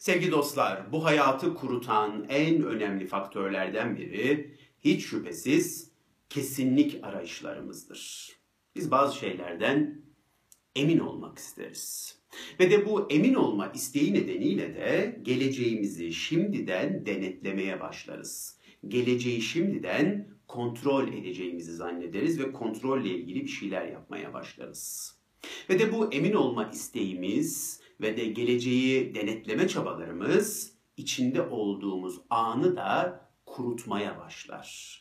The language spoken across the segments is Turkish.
Sevgili dostlar, bu hayatı kurutan en önemli faktörlerden biri hiç şüphesiz kesinlik arayışlarımızdır. Biz bazı şeylerden emin olmak isteriz. Ve de bu emin olma isteği nedeniyle de geleceğimizi şimdiden denetlemeye başlarız. Geleceği şimdiden kontrol edeceğimizi zannederiz ve kontrolle ilgili bir şeyler yapmaya başlarız. Ve de bu emin olma isteğimiz ve de geleceği denetleme çabalarımız içinde olduğumuz anı da kurutmaya başlar.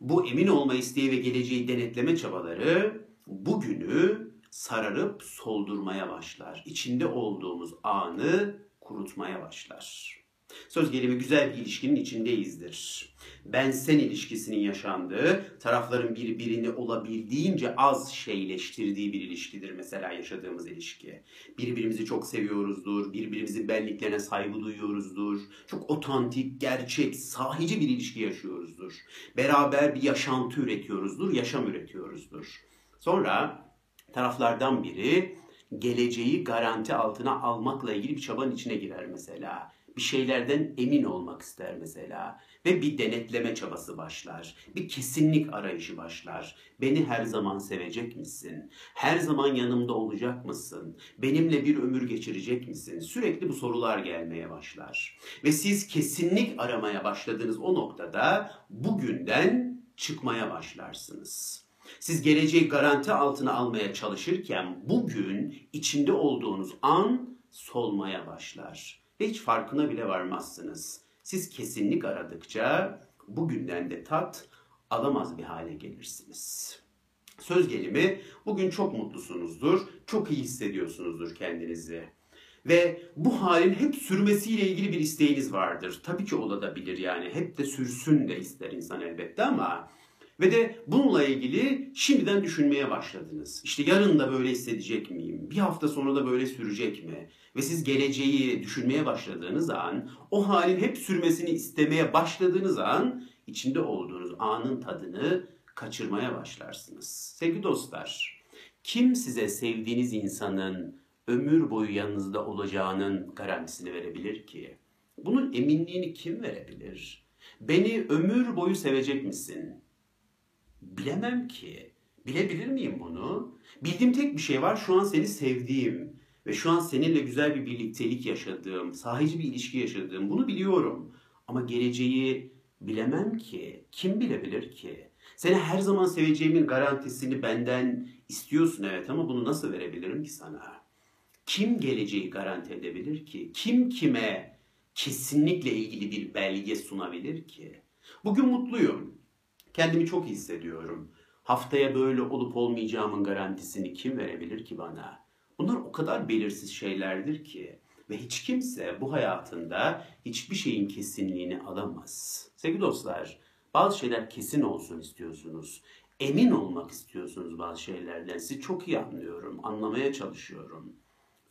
Bu emin olma isteği ve geleceği denetleme çabaları bugünü sararıp soldurmaya başlar. İçinde olduğumuz anı kurutmaya başlar. Söz gelimi güzel bir ilişkinin içindeyizdir. Ben-sen ilişkisinin yaşandığı, tarafların birbirini olabildiğince az şeyleştirdiği bir ilişkidir mesela yaşadığımız ilişki. Birbirimizi çok seviyoruzdur, birbirimizin benliklerine saygı duyuyoruzdur. Çok otantik, gerçek, sahici bir ilişki yaşıyoruzdur. Beraber bir yaşantı üretiyoruzdur, yaşam üretiyoruzdur. Sonra taraflardan biri geleceği garanti altına almakla ilgili bir çabanın içine girer mesela bir şeylerden emin olmak ister mesela ve bir denetleme çabası başlar. Bir kesinlik arayışı başlar. Beni her zaman sevecek misin? Her zaman yanımda olacak mısın? Benimle bir ömür geçirecek misin? Sürekli bu sorular gelmeye başlar. Ve siz kesinlik aramaya başladığınız o noktada bugünden çıkmaya başlarsınız. Siz geleceği garanti altına almaya çalışırken bugün içinde olduğunuz an solmaya başlar hiç farkına bile varmazsınız. Siz kesinlik aradıkça bugünden de tat alamaz bir hale gelirsiniz. Söz gelimi bugün çok mutlusunuzdur, çok iyi hissediyorsunuzdur kendinizi. Ve bu halin hep sürmesiyle ilgili bir isteğiniz vardır. Tabii ki olabilir yani. Hep de sürsün de ister insan elbette ama ve de bununla ilgili şimdiden düşünmeye başladınız. İşte yarın da böyle hissedecek miyim? Bir hafta sonra da böyle sürecek mi? Ve siz geleceği düşünmeye başladığınız an, o halin hep sürmesini istemeye başladığınız an, içinde olduğunuz anın tadını kaçırmaya başlarsınız. Sevgili dostlar, kim size sevdiğiniz insanın ömür boyu yanınızda olacağının garantisini verebilir ki? Bunun eminliğini kim verebilir? Beni ömür boyu sevecek misin? Bilemem ki. Bilebilir miyim bunu? Bildiğim tek bir şey var. Şu an seni sevdiğim ve şu an seninle güzel bir birliktelik yaşadığım, sahici bir ilişki yaşadığım bunu biliyorum. Ama geleceği bilemem ki. Kim bilebilir ki? Seni her zaman seveceğimin garantisini benden istiyorsun evet ama bunu nasıl verebilirim ki sana? Kim geleceği garanti edebilir ki? Kim kime kesinlikle ilgili bir belge sunabilir ki? Bugün mutluyum. Kendimi çok iyi hissediyorum. Haftaya böyle olup olmayacağımın garantisini kim verebilir ki bana? Bunlar o kadar belirsiz şeylerdir ki ve hiç kimse bu hayatında hiçbir şeyin kesinliğini alamaz. Sevgili dostlar, bazı şeyler kesin olsun istiyorsunuz. Emin olmak istiyorsunuz bazı şeylerden. Sizi çok iyi anlıyorum, anlamaya çalışıyorum.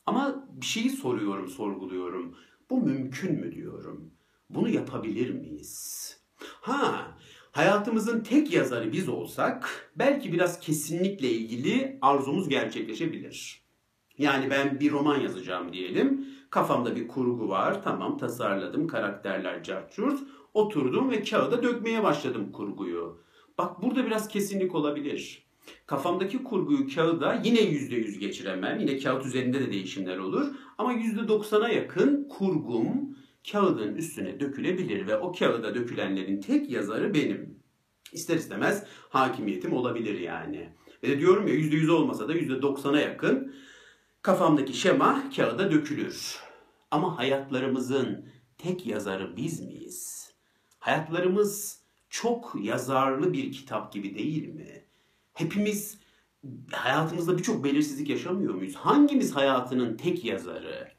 Ama bir şeyi soruyorum, sorguluyorum. Bu mümkün mü diyorum. Bunu yapabilir miyiz? Ha, hayatımızın tek yazarı biz olsak belki biraz kesinlikle ilgili arzumuz gerçekleşebilir. Yani ben bir roman yazacağım diyelim. Kafamda bir kurgu var. Tamam tasarladım. Karakterler carçurt. Oturdum ve kağıda dökmeye başladım kurguyu. Bak burada biraz kesinlik olabilir. Kafamdaki kurguyu kağıda yine %100 geçiremem. Yine kağıt üzerinde de değişimler olur. Ama %90'a yakın kurgum kağıdın üstüne dökülebilir ve o kağıda dökülenlerin tek yazarı benim. İster istemez hakimiyetim olabilir yani. Ve diyorum ya %100 olmasa da %90'a yakın kafamdaki şema kağıda dökülür. Ama hayatlarımızın tek yazarı biz miyiz? Hayatlarımız çok yazarlı bir kitap gibi değil mi? Hepimiz hayatımızda birçok belirsizlik yaşamıyor muyuz? Hangimiz hayatının tek yazarı?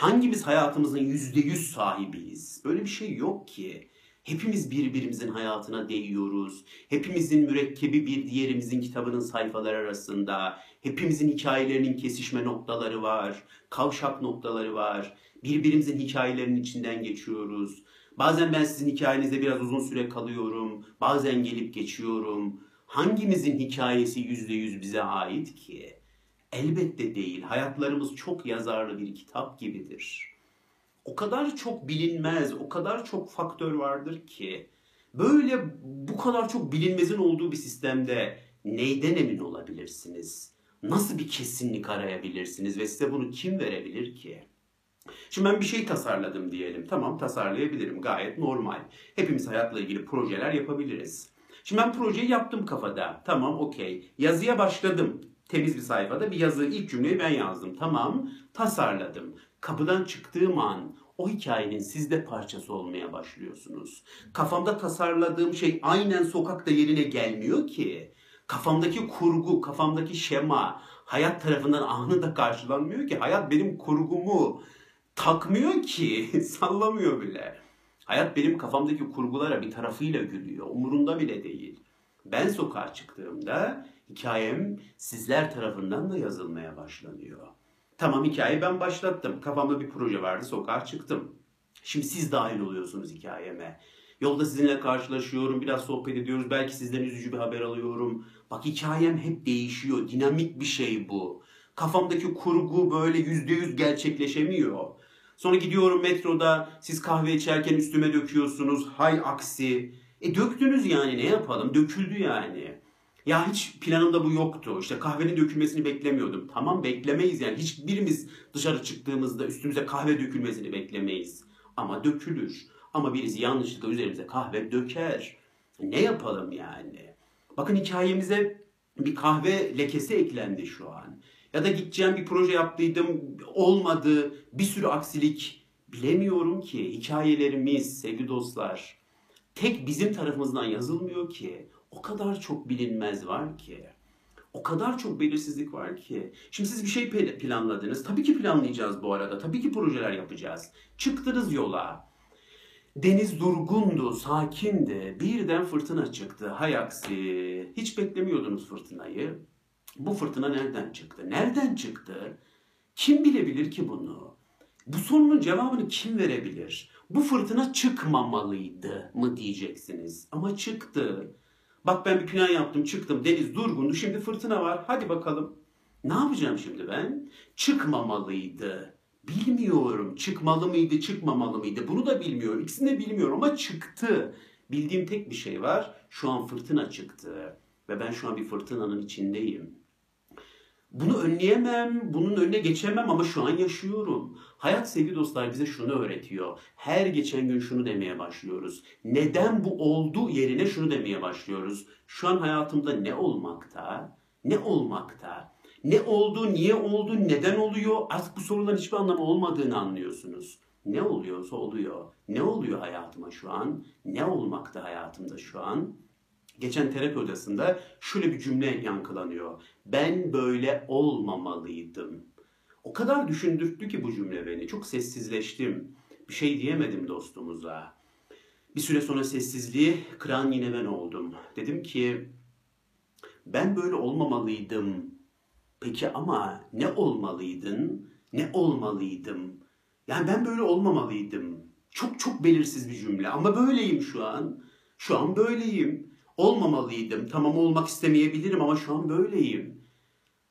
Hangimiz hayatımızın yüzde yüz sahibiyiz? Böyle bir şey yok ki. Hepimiz birbirimizin hayatına değiyoruz. Hepimizin mürekkebi bir diğerimizin kitabının sayfaları arasında. Hepimizin hikayelerinin kesişme noktaları var. Kavşak noktaları var. Birbirimizin hikayelerinin içinden geçiyoruz. Bazen ben sizin hikayenizde biraz uzun süre kalıyorum. Bazen gelip geçiyorum. Hangimizin hikayesi yüzde yüz bize ait ki? Elbette değil. Hayatlarımız çok yazarlı bir kitap gibidir. O kadar çok bilinmez, o kadar çok faktör vardır ki böyle bu kadar çok bilinmezin olduğu bir sistemde neyden emin olabilirsiniz? Nasıl bir kesinlik arayabilirsiniz ve size bunu kim verebilir ki? Şimdi ben bir şey tasarladım diyelim. Tamam tasarlayabilirim. Gayet normal. Hepimiz hayatla ilgili projeler yapabiliriz. Şimdi ben projeyi yaptım kafada. Tamam okey. Yazıya başladım. Temiz bir sayfada bir yazı ilk cümleyi ben yazdım. Tamam tasarladım. Kapıdan çıktığım an o hikayenin sizde parçası olmaya başlıyorsunuz. Kafamda tasarladığım şey aynen sokakta yerine gelmiyor ki. Kafamdaki kurgu, kafamdaki şema hayat tarafından anında karşılanmıyor ki. Hayat benim kurgumu takmıyor ki, sallamıyor bile. Hayat benim kafamdaki kurgulara bir tarafıyla gülüyor. Umurunda bile değil. Ben sokağa çıktığımda hikayem sizler tarafından da yazılmaya başlanıyor. Tamam hikayeyi ben başlattım. Kafamda bir proje vardı sokağa çıktım. Şimdi siz dahil oluyorsunuz hikayeme. Yolda sizinle karşılaşıyorum, biraz sohbet ediyoruz. Belki sizden üzücü bir haber alıyorum. Bak hikayem hep değişiyor. Dinamik bir şey bu. Kafamdaki kurgu böyle yüzde yüz gerçekleşemiyor. Sonra gidiyorum metroda siz kahve içerken üstüme döküyorsunuz. Hay aksi. E döktünüz yani ne yapalım? Döküldü yani. Ya hiç planımda bu yoktu. İşte kahvenin dökülmesini beklemiyordum. Tamam beklemeyiz yani. Hiçbirimiz dışarı çıktığımızda üstümüze kahve dökülmesini beklemeyiz. Ama dökülür. Ama birisi yanlışlıkla üzerimize kahve döker. Ne yapalım yani? Bakın hikayemize bir kahve lekesi eklendi şu an. Ya da gideceğim bir proje yaptıydım olmadı bir sürü aksilik bilemiyorum ki hikayelerimiz sevgili dostlar tek bizim tarafımızdan yazılmıyor ki o kadar çok bilinmez var ki o kadar çok belirsizlik var ki. Şimdi siz bir şey planladınız. Tabii ki planlayacağız bu arada. Tabii ki projeler yapacağız. Çıktınız yola. Deniz durgundu, sakindi. Birden fırtına çıktı. Hay aksi. Hiç beklemiyordunuz fırtınayı. Bu fırtına nereden çıktı? Nereden çıktı? Kim bilebilir ki bunu? Bu sorunun cevabını kim verebilir? Bu fırtına çıkmamalıydı mı diyeceksiniz. Ama çıktı. Bak ben bir plan yaptım çıktım deniz durgundu şimdi fırtına var hadi bakalım. Ne yapacağım şimdi ben? Çıkmamalıydı. Bilmiyorum çıkmalı mıydı çıkmamalı mıydı bunu da bilmiyorum. İkisini de bilmiyorum ama çıktı. Bildiğim tek bir şey var şu an fırtına çıktı. Ve ben şu an bir fırtınanın içindeyim. Bunu önleyemem, bunun önüne geçemem ama şu an yaşıyorum. Hayat sevgili dostlar bize şunu öğretiyor. Her geçen gün şunu demeye başlıyoruz. Neden bu oldu yerine şunu demeye başlıyoruz. Şu an hayatımda ne olmakta? Ne olmakta? Ne oldu, niye oldu, neden oluyor? Artık bu soruların hiçbir anlamı olmadığını anlıyorsunuz. Ne oluyorsa oluyor. Ne oluyor hayatıma şu an? Ne olmakta hayatımda şu an? geçen terapi odasında şöyle bir cümle yankılanıyor. Ben böyle olmamalıydım. O kadar düşündürttü ki bu cümle beni. Çok sessizleştim. Bir şey diyemedim dostumuza. Bir süre sonra sessizliği kıran yine ben oldum. Dedim ki ben böyle olmamalıydım. Peki ama ne olmalıydın? Ne olmalıydım? Yani ben böyle olmamalıydım. Çok çok belirsiz bir cümle ama böyleyim şu an. Şu an böyleyim olmamalıydım. Tamam olmak istemeyebilirim ama şu an böyleyim.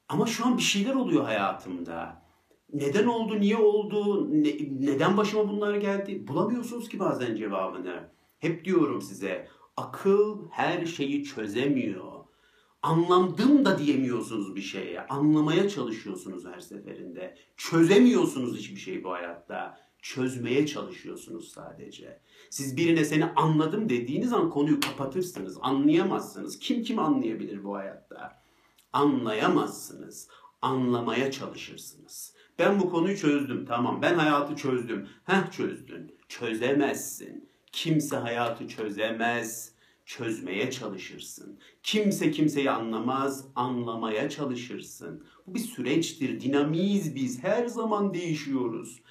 Ama şu an bir şeyler oluyor hayatımda. Neden oldu, niye oldu, ne, neden başıma bunlar geldi? Bulamıyorsunuz ki bazen cevabını. Hep diyorum size, akıl her şeyi çözemiyor. Anlamdım da diyemiyorsunuz bir şeye. Anlamaya çalışıyorsunuz her seferinde. Çözemiyorsunuz hiçbir şey bu hayatta çözmeye çalışıyorsunuz sadece. Siz birine seni anladım dediğiniz an konuyu kapatırsınız. Anlayamazsınız. Kim kim anlayabilir bu hayatta? Anlayamazsınız. Anlamaya çalışırsınız. Ben bu konuyu çözdüm. Tamam ben hayatı çözdüm. Heh çözdün. Çözemezsin. Kimse hayatı çözemez. Çözmeye çalışırsın. Kimse kimseyi anlamaz. Anlamaya çalışırsın. Bu bir süreçtir. Dinamiyiz biz. Her zaman değişiyoruz.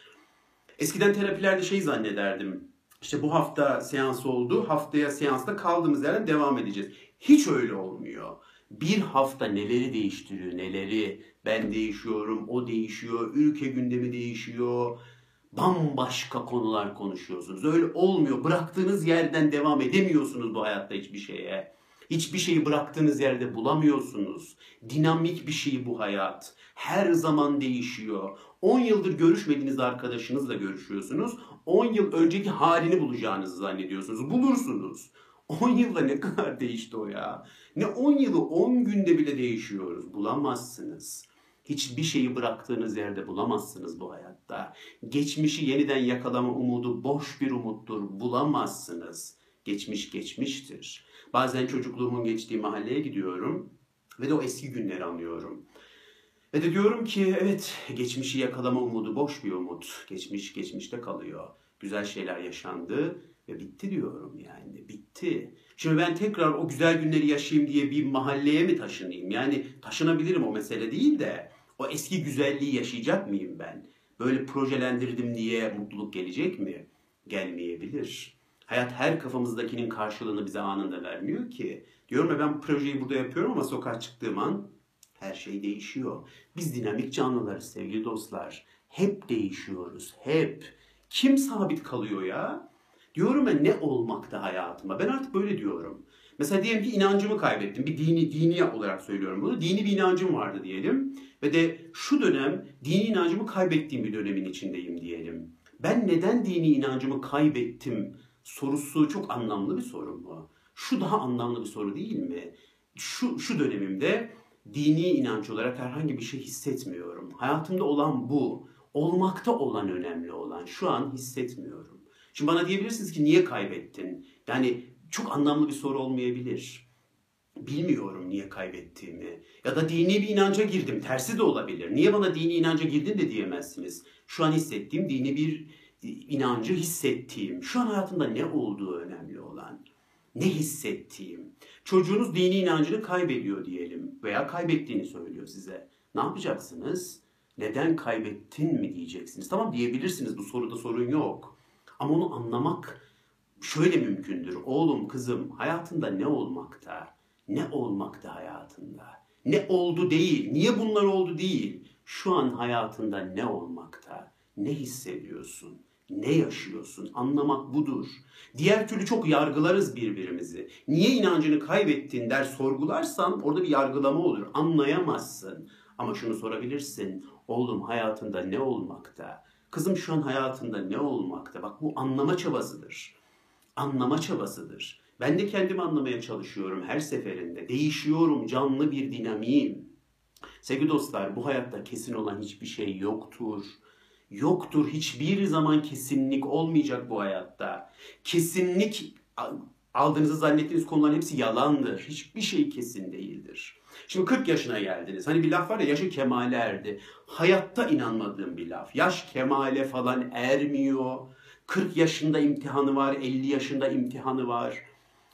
Eskiden terapilerde şey zannederdim. İşte bu hafta seans oldu. Haftaya seansta kaldığımız yerden devam edeceğiz. Hiç öyle olmuyor. Bir hafta neleri değiştiriyor, neleri. Ben değişiyorum, o değişiyor, ülke gündemi değişiyor. Bambaşka konular konuşuyorsunuz. Öyle olmuyor. Bıraktığınız yerden devam edemiyorsunuz bu hayatta hiçbir şeye. Hiçbir şeyi bıraktığınız yerde bulamıyorsunuz. Dinamik bir şey bu hayat. Her zaman değişiyor. 10 yıldır görüşmediğiniz arkadaşınızla görüşüyorsunuz. 10 yıl önceki halini bulacağınızı zannediyorsunuz. Bulursunuz. 10 yılda ne kadar değişti o ya? Ne 10 yılı 10 günde bile değişiyoruz. Bulamazsınız. Hiçbir şeyi bıraktığınız yerde bulamazsınız bu hayatta. Geçmişi yeniden yakalama umudu boş bir umuttur. Bulamazsınız. Geçmiş geçmiştir. Bazen çocukluğumun geçtiği mahalleye gidiyorum ve de o eski günleri anıyorum. Ve de diyorum ki evet geçmişi yakalama umudu boş bir umut. Geçmiş geçmişte kalıyor. Güzel şeyler yaşandı ve bitti diyorum yani bitti. Şimdi ben tekrar o güzel günleri yaşayayım diye bir mahalleye mi taşınayım? Yani taşınabilirim o mesele değil de o eski güzelliği yaşayacak mıyım ben? Böyle projelendirdim diye mutluluk gelecek mi? Gelmeyebilir. Hayat her kafamızdakinin karşılığını bize anında vermiyor ki. Diyorum ya ben projeyi burada yapıyorum ama sokağa çıktığım an her şey değişiyor. Biz dinamik canlılarız sevgili dostlar. Hep değişiyoruz, hep. Kim sabit kalıyor ya? Diyorum ya ne olmakta hayatıma? Ben artık böyle diyorum. Mesela diyelim ki inancımı kaybettim. Bir dini dini olarak söylüyorum bunu. Dini bir inancım vardı diyelim. Ve de şu dönem dini inancımı kaybettiğim bir dönemin içindeyim diyelim. Ben neden dini inancımı kaybettim sorusu çok anlamlı bir soru mu? Şu daha anlamlı bir soru değil mi? Şu, şu dönemimde dini inanç olarak herhangi bir şey hissetmiyorum. Hayatımda olan bu. Olmakta olan önemli olan. Şu an hissetmiyorum. Şimdi bana diyebilirsiniz ki niye kaybettin? Yani çok anlamlı bir soru olmayabilir. Bilmiyorum niye kaybettiğimi. Ya da dini bir inanca girdim. Tersi de olabilir. Niye bana dini inanca girdin de diyemezsiniz. Şu an hissettiğim dini bir inancı hissettiğim. Şu an hayatımda ne olduğu önemli olan. Ne hissettiğim. Çocuğunuz dini inancını kaybediyor diyelim veya kaybettiğini söylüyor size. Ne yapacaksınız? Neden kaybettin mi diyeceksiniz. Tamam diyebilirsiniz bu soruda sorun yok. Ama onu anlamak şöyle mümkündür. Oğlum, kızım hayatında ne olmakta? Ne olmakta hayatında? Ne oldu değil, niye bunlar oldu değil. Şu an hayatında ne olmakta? Ne hissediyorsun? Ne yaşıyorsun? Anlamak budur. Diğer türlü çok yargılarız birbirimizi. Niye inancını kaybettin der sorgularsan orada bir yargılama olur. Anlayamazsın. Ama şunu sorabilirsin. Oğlum hayatında ne olmakta? Kızım şu an hayatında ne olmakta? Bak bu anlama çabasıdır. Anlama çabasıdır. Ben de kendimi anlamaya çalışıyorum her seferinde. Değişiyorum, canlı bir dinamiyim. Sevgili dostlar, bu hayatta kesin olan hiçbir şey yoktur. Yoktur, hiçbir zaman kesinlik olmayacak bu hayatta. Kesinlik aldığınızı zannettiğiniz konuların hepsi yalandır. Hiçbir şey kesin değildir. Şimdi 40 yaşına geldiniz. Hani bir laf var ya yaşı kemale erdi. Hayatta inanmadığım bir laf. Yaş kemale falan ermiyor. 40 yaşında imtihanı var, 50 yaşında imtihanı var.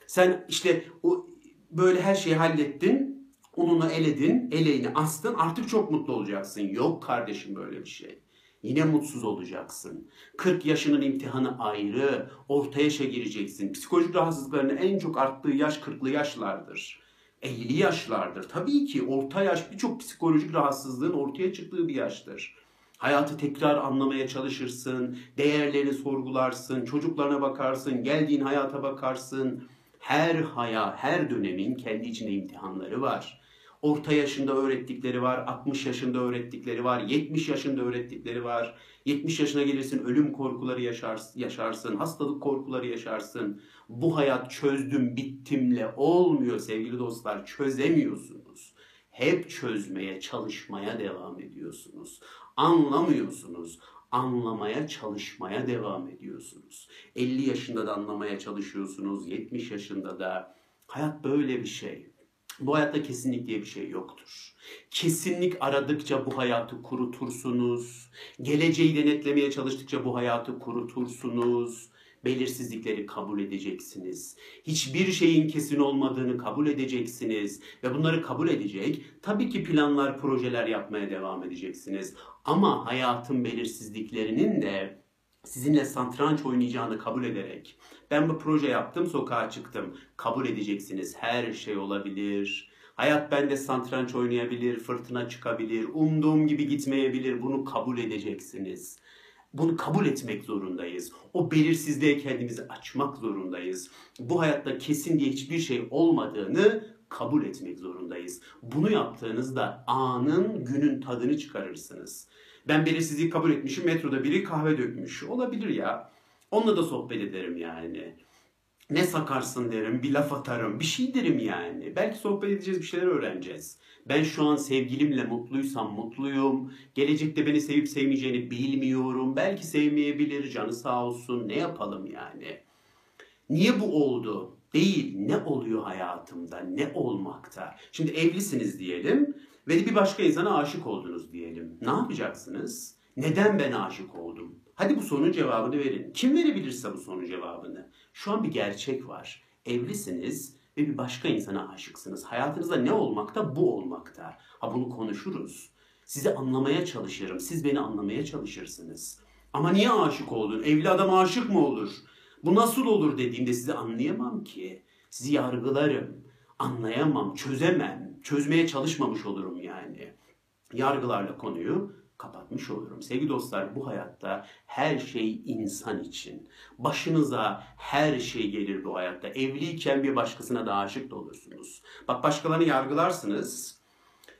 Sen işte o böyle her şeyi hallettin, ununu eledin, eleğini astın, artık çok mutlu olacaksın. Yok kardeşim böyle bir şey. Yine mutsuz olacaksın. 40 yaşının imtihanı ayrı. Orta yaşa gireceksin. Psikolojik rahatsızlıkların en çok arttığı yaş 40'lı yaşlardır. 50 yaşlardır. Tabii ki orta yaş birçok psikolojik rahatsızlığın ortaya çıktığı bir yaştır. Hayatı tekrar anlamaya çalışırsın, değerlerini sorgularsın, çocuklarına bakarsın, geldiğin hayata bakarsın. Her haya, her dönemin kendi içinde imtihanları var. Orta yaşında öğrettikleri var, 60 yaşında öğrettikleri var, 70 yaşında öğrettikleri var. 70 yaşına gelirsin ölüm korkuları yaşarsın, yaşarsın, hastalık korkuları yaşarsın. Bu hayat çözdüm bittimle olmuyor sevgili dostlar, çözemiyorsunuz. Hep çözmeye, çalışmaya devam ediyorsunuz. Anlamıyorsunuz anlamaya çalışmaya devam ediyorsunuz. 50 yaşında da anlamaya çalışıyorsunuz, 70 yaşında da. Hayat böyle bir şey. Bu hayatta kesinlik diye bir şey yoktur. Kesinlik aradıkça bu hayatı kurutursunuz. Geleceği denetlemeye çalıştıkça bu hayatı kurutursunuz. Belirsizlikleri kabul edeceksiniz. Hiçbir şeyin kesin olmadığını kabul edeceksiniz. Ve bunları kabul edecek, tabii ki planlar, projeler yapmaya devam edeceksiniz. Ama hayatın belirsizliklerinin de sizinle santranç oynayacağını kabul ederek ben bu proje yaptım sokağa çıktım kabul edeceksiniz her şey olabilir. Hayat bende santranç oynayabilir, fırtına çıkabilir, umduğum gibi gitmeyebilir bunu kabul edeceksiniz. Bunu kabul etmek zorundayız. O belirsizliğe kendimizi açmak zorundayız. Bu hayatta kesin diye hiçbir şey olmadığını kabul etmek zorundayız. Bunu yaptığınızda anın günün tadını çıkarırsınız. Ben belirsizliği kabul etmişim. Metroda biri kahve dökmüş. Olabilir ya. Onunla da sohbet ederim yani. Ne sakarsın derim, bir laf atarım, bir şey derim yani. Belki sohbet edeceğiz, bir şeyler öğreneceğiz. Ben şu an sevgilimle mutluysam mutluyum. Gelecekte beni sevip sevmeyeceğini bilmiyorum. Belki sevmeyebilir, canı sağ olsun. Ne yapalım yani? Niye bu oldu? Değil, ne oluyor hayatımda, ne olmakta? Şimdi evlisiniz diyelim ve bir başka insana aşık oldunuz diyelim. Ne yapacaksınız? Neden ben aşık oldum? Hadi bu sorunun cevabını verin. Kim verebilirse bu sorunun cevabını. Şu an bir gerçek var. Evlisiniz ve bir başka insana aşıksınız. Hayatınızda ne olmakta? Bu olmakta. Ha bunu konuşuruz. Sizi anlamaya çalışırım. Siz beni anlamaya çalışırsınız. Ama niye aşık oldun? Evli adam aşık mı olur? Bu nasıl olur dediğimde sizi anlayamam ki. Sizi yargılarım. Anlayamam, çözemem. Çözmeye çalışmamış olurum yani. Yargılarla konuyu kapatmış olurum. Sevgili dostlar bu hayatta her şey insan için. Başınıza her şey gelir bu hayatta. Evliyken bir başkasına da aşık da olursunuz. Bak başkalarını yargılarsınız.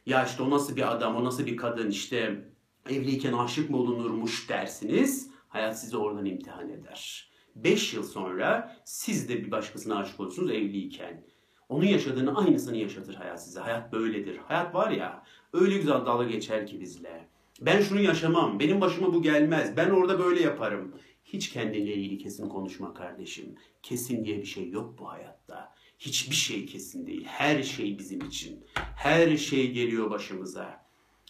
Ya işte o nasıl bir adam, o nasıl bir kadın işte evliyken aşık mı olunurmuş dersiniz. Hayat sizi oradan imtihan eder. 5 yıl sonra siz de bir başkasına aşık olursunuz evliyken. Onun yaşadığını aynısını yaşatır hayat size. Hayat böyledir. Hayat var ya öyle güzel dalga geçer ki bizle. Ben şunu yaşamam, benim başıma bu gelmez, ben orada böyle yaparım. Hiç kendinle ilgili kesin konuşma kardeşim. Kesin diye bir şey yok bu hayatta. Hiçbir şey kesin değil. Her şey bizim için. Her şey geliyor başımıza.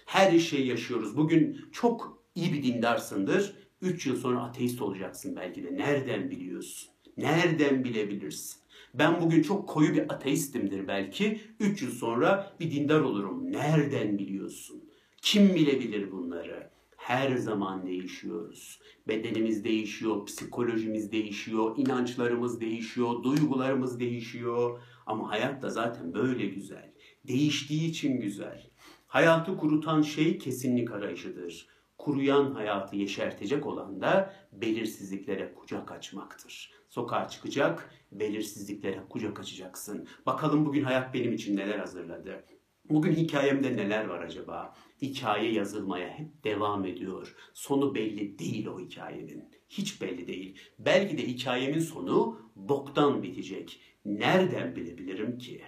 Her şey yaşıyoruz. Bugün çok iyi bir dindarsındır. Üç yıl sonra ateist olacaksın belki de. Nereden biliyorsun? Nereden bilebilirsin? Ben bugün çok koyu bir ateistimdir belki. Üç yıl sonra bir dindar olurum. Nereden biliyorsun? Kim bilebilir bunları? Her zaman değişiyoruz. Bedenimiz değişiyor, psikolojimiz değişiyor, inançlarımız değişiyor, duygularımız değişiyor. Ama hayat da zaten böyle güzel. Değiştiği için güzel. Hayatı kurutan şey kesinlik arayışıdır. Kuruyan hayatı yeşertecek olan da belirsizliklere kucak açmaktır. Sokağa çıkacak, belirsizliklere kucak açacaksın. Bakalım bugün hayat benim için neler hazırladı. Bugün hikayemde neler var acaba? Hikaye yazılmaya hep devam ediyor. Sonu belli değil o hikayenin. Hiç belli değil. Belki de hikayemin sonu boktan bitecek. Nereden bilebilirim ki?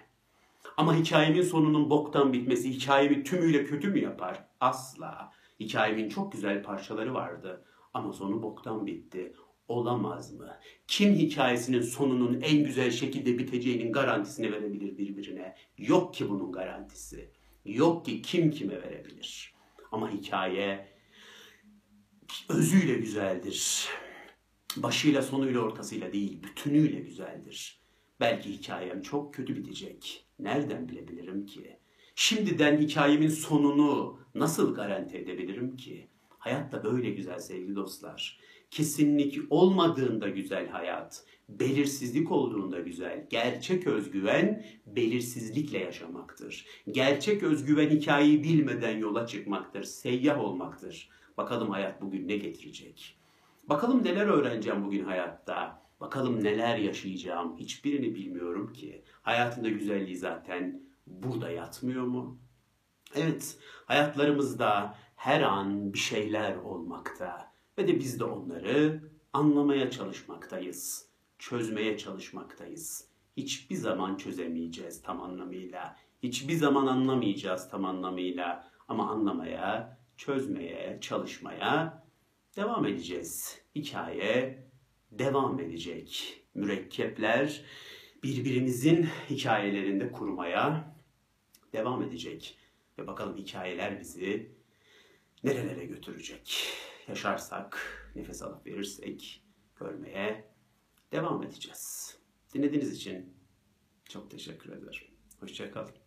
Ama hikayemin sonunun boktan bitmesi hikayemi tümüyle kötü mü yapar? Asla. Hikayemin çok güzel parçaları vardı ama sonu boktan bitti olamaz mı? Kim hikayesinin sonunun en güzel şekilde biteceğinin garantisini verebilir birbirine? Yok ki bunun garantisi. Yok ki kim kime verebilir. Ama hikaye özüyle güzeldir. Başıyla sonuyla ortasıyla değil, bütünüyle güzeldir. Belki hikayem çok kötü bitecek. Nereden bilebilirim ki? Şimdiden hikayemin sonunu nasıl garanti edebilirim ki? Hayat da böyle güzel sevgili dostlar kesinlik olmadığında güzel hayat, belirsizlik olduğunda güzel. Gerçek özgüven belirsizlikle yaşamaktır. Gerçek özgüven hikayeyi bilmeden yola çıkmaktır, seyyah olmaktır. Bakalım hayat bugün ne getirecek? Bakalım neler öğreneceğim bugün hayatta? Bakalım neler yaşayacağım? Hiçbirini bilmiyorum ki. Hayatında güzelliği zaten burada yatmıyor mu? Evet, hayatlarımızda her an bir şeyler olmakta ve de biz de onları anlamaya çalışmaktayız, çözmeye çalışmaktayız. Hiçbir zaman çözemeyeceğiz tam anlamıyla. Hiçbir zaman anlamayacağız tam anlamıyla ama anlamaya, çözmeye, çalışmaya devam edeceğiz. Hikaye devam edecek. Mürekkepler birbirimizin hikayelerinde kurmaya devam edecek. Ve bakalım hikayeler bizi nerelere götürecek yaşarsak, nefes alıp verirsek görmeye devam edeceğiz. Dinlediğiniz için çok teşekkür ederim. Hoşçakalın.